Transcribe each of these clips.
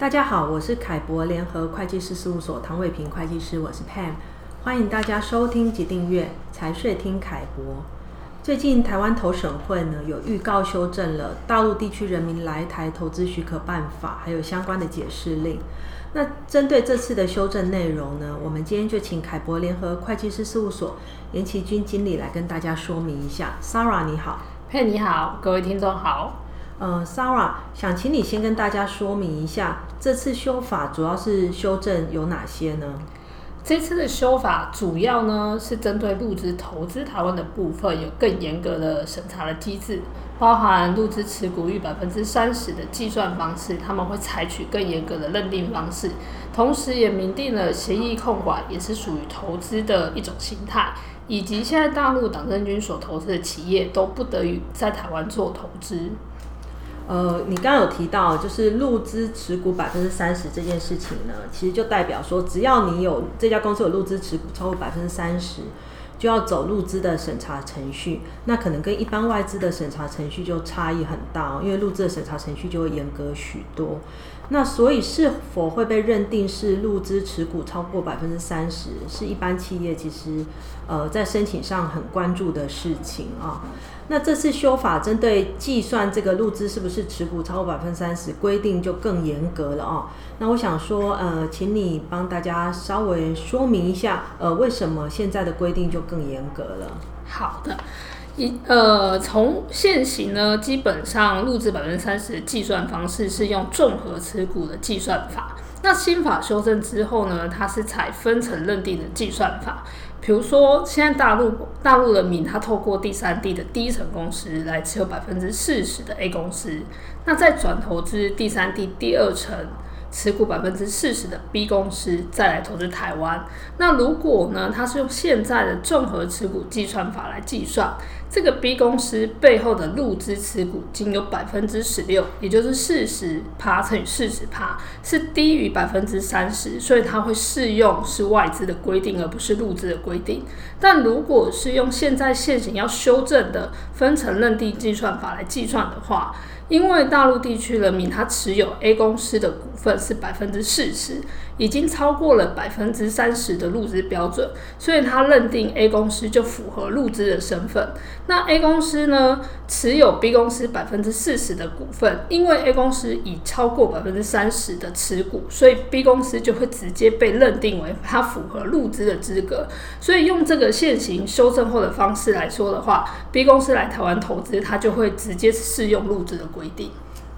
大家好，我是凯博联合会计师事务所唐伟平会计师，我是 Pam，欢迎大家收听及订阅财税听凯博。最近台湾投审会呢有预告修正了大陆地区人民来台投资许可办法，还有相关的解释令。那针对这次的修正内容呢，我们今天就请凯博联合会计师事务所严其君经理来跟大家说明一下。Sara 你好，Pam 你好，各位听众好。呃，Sara 想请你先跟大家说明一下，这次修法主要是修正有哪些呢？这次的修法主要呢是针对入资投资台湾的部分有更严格的审查的机制，包含入资持股逾百分之三十的计算方式，他们会采取更严格的认定方式，同时也明定了协议控管也是属于投资的一种形态，以及现在大陆党政军所投资的企业都不得于在台湾做投资。呃，你刚刚有提到，就是入资持股百分之三十这件事情呢，其实就代表说，只要你有这家公司有入资持股超过百分之三十，就要走入资的审查程序。那可能跟一般外资的审查程序就差异很大，因为入资的审查程序就会严格许多。那所以是否会被认定是入资持股超过百分之三十，是一般企业其实呃在申请上很关注的事情啊。那这次修法针对计算这个入资是不是持股超过百分之三十，规定就更严格了哦。那我想说，呃，请你帮大家稍微说明一下，呃，为什么现在的规定就更严格了？好的，一呃，从现行呢，基本上入资百分之三十的计算方式是用综合持股的计算法。那新法修正之后呢，它是采分层认定的计算法。比如说，现在大陆大陆人民他透过第三地的第一层公司来持有百分之四十的 A 公司，那再转投资第三地第二层。持股百分之四十的 B 公司再来投资台湾，那如果呢，它是用现在的综合持股计算法来计算，这个 B 公司背后的入资持股仅有百分之十六，也就是四十趴乘以四十趴，是低于百分之三十，所以它会适用是外资的规定，而不是入资的规定。但如果是用现在现行要修正的分层认定计算法来计算的话，因为大陆地区人民他持有 A 公司的股份是百分之四十，已经超过了百分之三十的入资标准，所以他认定 A 公司就符合入资的身份。那 A 公司呢，持有 B 公司百分之四十的股份，因为 A 公司已超过百分之三十的持股，所以 B 公司就会直接被认定为它符合入资的资格。所以用这个现行修正后的方式来说的话，B 公司来台湾投资，它就会直接适用入资的规定。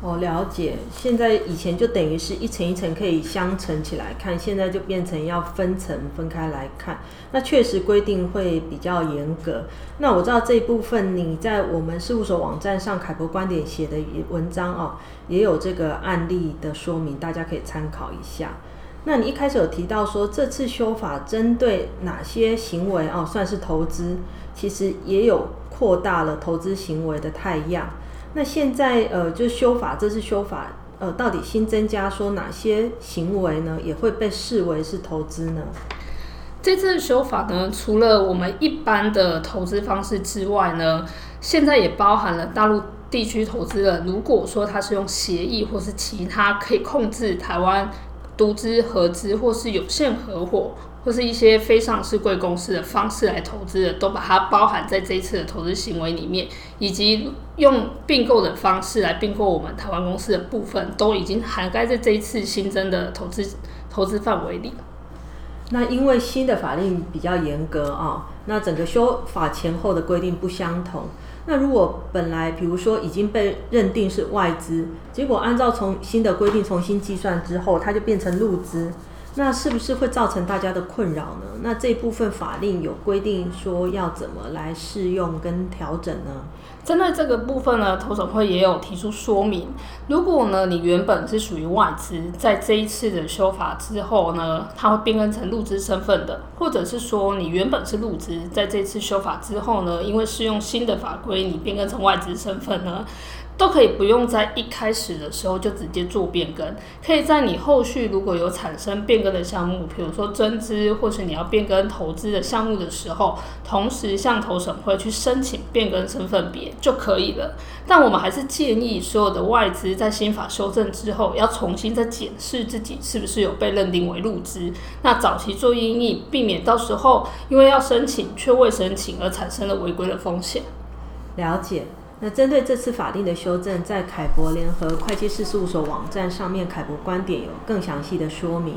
哦，了解。现在以前就等于是一层一层可以相乘起来看，现在就变成要分层分开来看。那确实规定会比较严格。那我知道这一部分你在我们事务所网站上凯博观点写的文章哦，也有这个案例的说明，大家可以参考一下。那你一开始有提到说，这次修法针对哪些行为哦算是投资，其实也有扩大了投资行为的太样。那现在呃，就修法，这次修法呃，到底新增加说哪些行为呢，也会被视为是投资呢？这次修法呢，除了我们一般的投资方式之外呢，现在也包含了大陆地区投资人，如果说他是用协议或是其他可以控制台湾独资、合资或是有限合伙。或是一些非上市贵公司的方式来投资的，都把它包含在这一次的投资行为里面，以及用并购的方式来并购我们台湾公司的部分，都已经涵盖在这一次新增的投资投资范围里。那因为新的法令比较严格啊、那整个修法前后的规定不相同。那如果本来比如说已经被认定是外资，结果按照从新的规定重新计算之后，它就变成入资。那是不是会造成大家的困扰呢？那这部分法令有规定说要怎么来适用跟调整呢？针对这个部分呢，投审会也有提出说明。如果呢，你原本是属于外资，在这一次的修法之后呢，它会变更成入资身份的，或者是说你原本是入资，在这次修法之后呢，因为适用新的法规，你变更成外资身份呢？都可以不用在一开始的时候就直接做变更，可以在你后续如果有产生变更的项目，比如说增资或是你要变更投资的项目的时候，同时向投审会去申请变更身份别就可以了。但我们还是建议所有的外资在新法修正之后，要重新再检视自己是不是有被认定为入资，那早期做因应，避免到时候因为要申请却未申请而产生了违规的风险。了解。那针对这次法令的修正，在凯博联合会计师事务所网站上面，凯博观点有更详细的说明。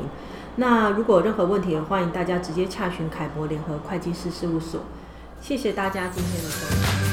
那如果有任何问题，欢迎大家直接洽询凯博联合会计师事务所。谢谢大家今天的收看。